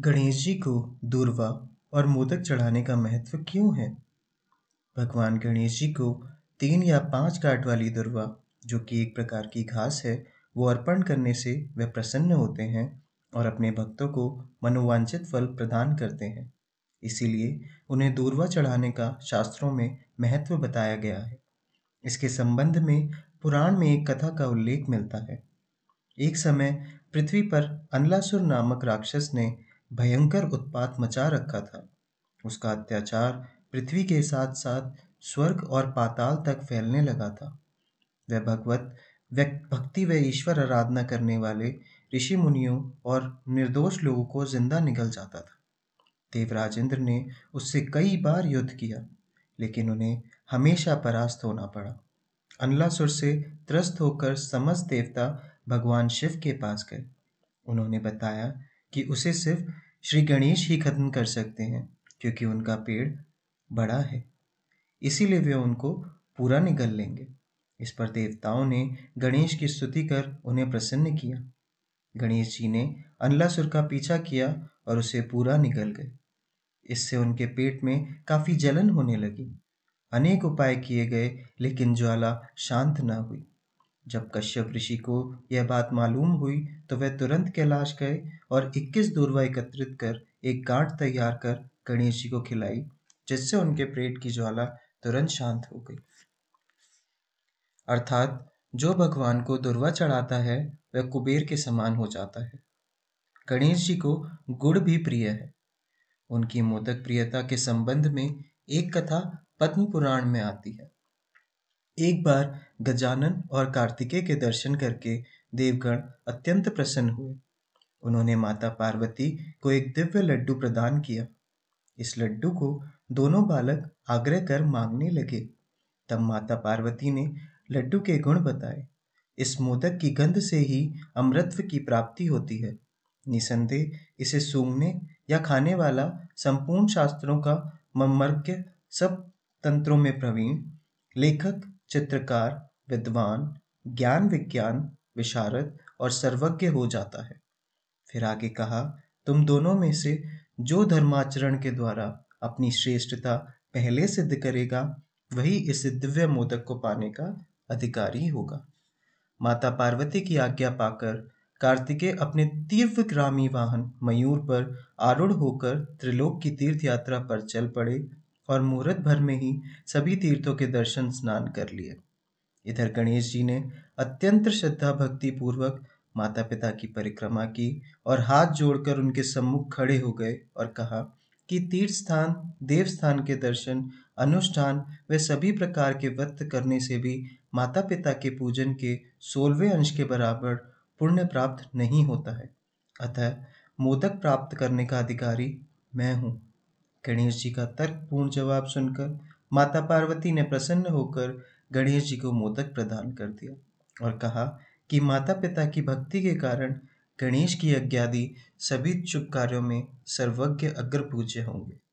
गणेश जी को दूर्वा और मोदक चढ़ाने का महत्व क्यों है? भगवान गणेश जी को तीन या पाँच काट वाली दुर्वा, जो कि एक प्रकार की घास है, वो अर्पण करने से वे प्रसन्न होते हैं और अपने भक्तों को मनोवांछित फल प्रदान करते हैं। इसीलिए उन्हें दूर्वा चढ़ाने का शास्त्रों में महत्व बताया गया है। इसके संबंध में पुराण में एक कथा का उल्लेख मिलता है। एक समय पृथ्वी पर अनलासुर नामक राक्षस ने भयंकर उत्पात मचा रखा था। उसका अत्याचार पृथ्वी के साथ साथ स्वर्ग और पाताल तक फैलने लगा था। वह भगवत भक्ति व ईश्वर आराधना करने वाले ऋषि मुनियों और निर्दोष लोगों को ज़िंदा निकल जाता था। देवराज इंद्र ने उससे कई बार युद्ध किया, लेकिन उन्हें हमेशा परास्त होना पड़ा। अनलासुर से त्रस्त होकर समस्त देवता भगवान शिव के पास गए। उन्होंने बताया कि उसे सिर्फ़ श्री गणेश ही खत्म कर सकते हैं, क्योंकि उनका पेड़ बड़ा है। इसीलिए वे उनको पूरा निगल लेंगे। इस पर देवताओं ने गणेश की स्तुति कर उन्हें प्रसन्न किया। गणेश जी ने अनलासुर का पीछा किया और उसे पूरा निगल गए। इससे उनके पेट में काफ़ी जलन होने लगी। अनेक उपाय किए गए, लेकिन ज्वाला शांत न हुई। जब कश्यप ऋषि को यह बात मालूम हुई तो वह तुरंत कैलाश गए और 21 दूर्वा एकत्रित कर एक गांठ तैयार कर गणेश जी को खिलाई, जिससे उनके पेट की ज्वाला तुरंत शांत हो गई। अर्थात, जो भगवान को दुर्वा चढ़ाता है, वह कुबेर के समान हो जाता है। गणेश जी को गुड़ भी प्रिय है। उनकी मोदक प्रियता के संबंध में एक कथा पद्म पुराण में आती है। एक बार गजानन और कार्तिकेय के दर्शन करके देवगण अत्यंत प्रसन्न हुए। उन्होंने माता पार्वती को एक दिव्य लड्डू प्रदान किया। इस लड्डू को दोनों बालक आग्रह कर मांगने लगे। तब माता पार्वती ने लड्डू के गुण बताए। इस मोदक की गंध से ही अमृतत्व की प्राप्ति होती है। निसंदेह इसे सूंघने या खाने वाला संपूर्ण शास्त्रों का ममर्क्य सब तंत्रों में प्रवीण लेखक चित्रकार, विद्वान, ज्ञान विज्ञान, विशारद और सर्वज्ञ हो जाता है। फिर आगे कहा, तुम दोनों में से जो धर्माचरण के द्वारा अपनी श्रेष्ठता पहले सिद्ध करेगा, वही इस दिव्य मोदक को पाने का अधिकारी होगा। माता पार्वती की आज्ञा पाकर कार्तिकेय अपने तीर्थग्रामी वाहन मयूर पर आरूढ़ होकर त्रिलोक की तीर्थ यात्रा पर चल पड़े। और मुहूर्त भर में ही सभी तीर्थों के दर्शन स्नान कर लिए। इधर गणेश जी ने अत्यंत श्रद्धा भक्ति पूर्वक माता पिता की परिक्रमा की और हाथ जोड़कर उनके सम्मुख खड़े हो गए और कहा कि तीर्थ स्थान देव स्थान के दर्शन, अनुष्ठान व सभी प्रकार के व्रत करने से भी माता पिता के पूजन के सोलवे अंश के बराबर पुण्य प्राप्त नहीं होता है। अतः मोदक प्राप्त करने का अधिकारी मैं हूँ। गणेश जी का तर्कपूर्ण जवाब सुनकर माता पार्वती ने प्रसन्न होकर गणेश जी को मोदक प्रदान कर दिया और कहा कि माता पिता की भक्ति के कारण गणेश की यज्ञादि सभी शुभ कार्यों में सर्वज्ञ अग्र पूज्य होंगे।